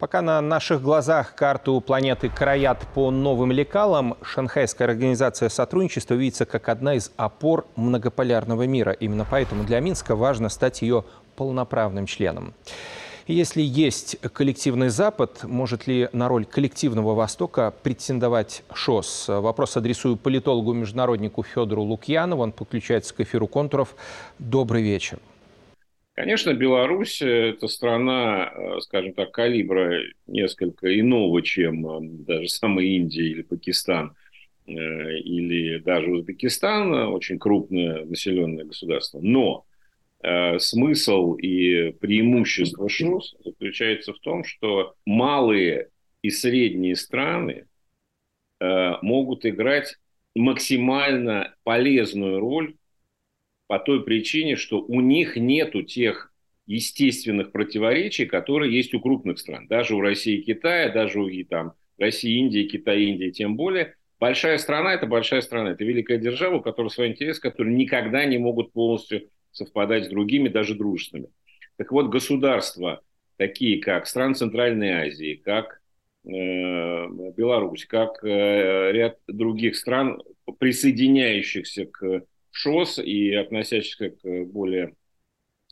Пока на наших глазах карту планеты краят по новым лекалам, Шанхайская организация сотрудничества видится как одна из опор многополярного мира. Именно поэтому для Минска важно стать ее полноправным членом. Если есть коллективный Запад, может ли на роль коллективного Востока претендовать ШОС? Вопрос адресую политологу-международнику Федору Лукьянову. Он подключается к эфиру «Контуров». Добрый вечер. Конечно, Беларусь – это страна, э, скажем так, калибра несколько иного, чем э, даже самая Индия или Пакистан, э, или даже Узбекистан, очень крупное населенное государство. Но смысл и преимущество ШОС заключается в том, что малые и средние страны могут играть максимально полезную роль по той причине, что у них нету тех естественных противоречий, которые есть у крупных стран. Даже у России и Китая, даже у и, там, России, Индии, Китая, Индии тем более. Большая страна – это большая страна, это великая держава, у которой свои интересы, которые никогда не могут полностью совпадать с другими, даже дружественными. Так вот, государства, такие как страны Центральной Азии, как э, Беларусь, как э, ряд других стран, присоединяющихся к ШОС и относящихся к более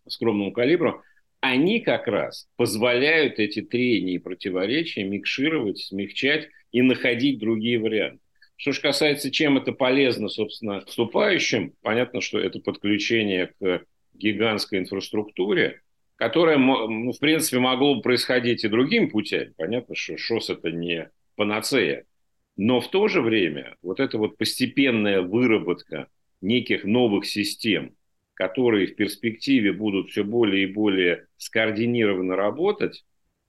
скромному калибру, они как раз позволяют эти трения и противоречия микшировать, смягчать и находить другие варианты. Что же касается, чем это полезно, собственно, вступающим, понятно, что это подключение к гигантской инфраструктуре, которая, ну, в принципе, могло бы происходить и другими путями. Понятно, что ШОС – это не панацея. Но в то же время вот эта вот постепенная выработка неких новых систем, которые в перспективе будут все более и более скоординированно работать,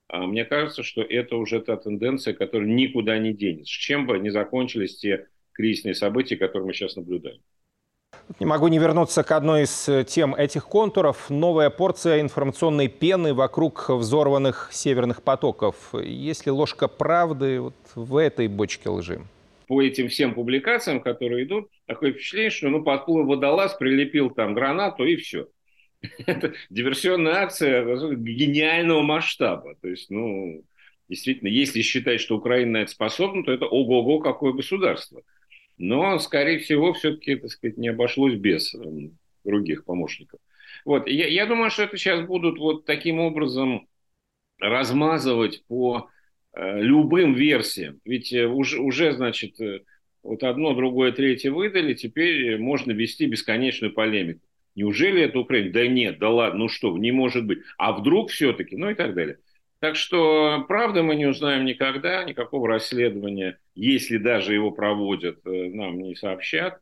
а мне кажется, что это уже та тенденция, которая никуда не денется. Чем бы не закончились те кризисные события, которые мы сейчас наблюдаем. Не могу не вернуться к одной из э, тем этих контуров. Новая порция информационной пены вокруг взорванных северных потоков. Есть ли ложка правды вот в этой бочке лжи? По этим всем публикациям, которые идут, такое впечатление, что ну, подплыл водолаз, прилепил там гранату и все. Это диверсионная акция гениального масштаба. То есть, ну, действительно, если считать, что Украина на это способна, то это ого-го какое государство. Но, скорее всего, все-таки, так сказать, не обошлось без эм, других помощников. Вот. Я, я думаю, что это сейчас будут вот таким образом размазывать по любым версиям. Ведь э, уже, уже, значит, э, вот одно, другое, третье выдали, теперь можно вести бесконечную полемику. Неужели это Украина? Да нет, да ладно, ну что, не может быть. А вдруг все-таки? Ну и так далее. Так что правда мы не узнаем никогда, никакого расследования, если даже его проводят, нам не сообщат.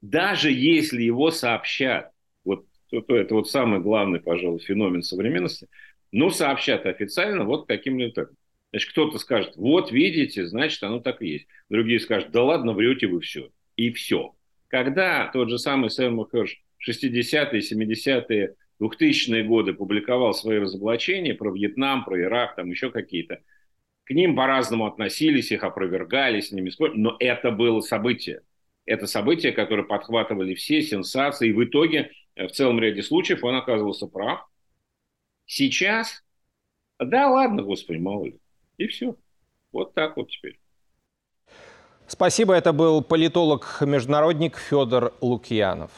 Даже если его сообщат, вот это вот самый главный, пожалуй, феномен современности, ну, сообщат официально вот каким-либо Значит, кто-то скажет, вот видите, значит, оно так и есть. Другие скажут, да ладно, врете вы все. И все. Когда тот же самый Сэм Херш в 60-е, 70-е, 2000-е годы публиковал свои разоблачения про Вьетнам, про Ирак, там еще какие-то, к ним по-разному относились, их опровергали, с ними спорили, но это было событие. Это событие, которое подхватывали все сенсации, и в итоге э, в целом ряде случаев он оказывался прав. Сейчас, да ладно, господи, мало ли. И все. Вот так вот теперь. Спасибо. Это был политолог-международник Федор Лукьянов.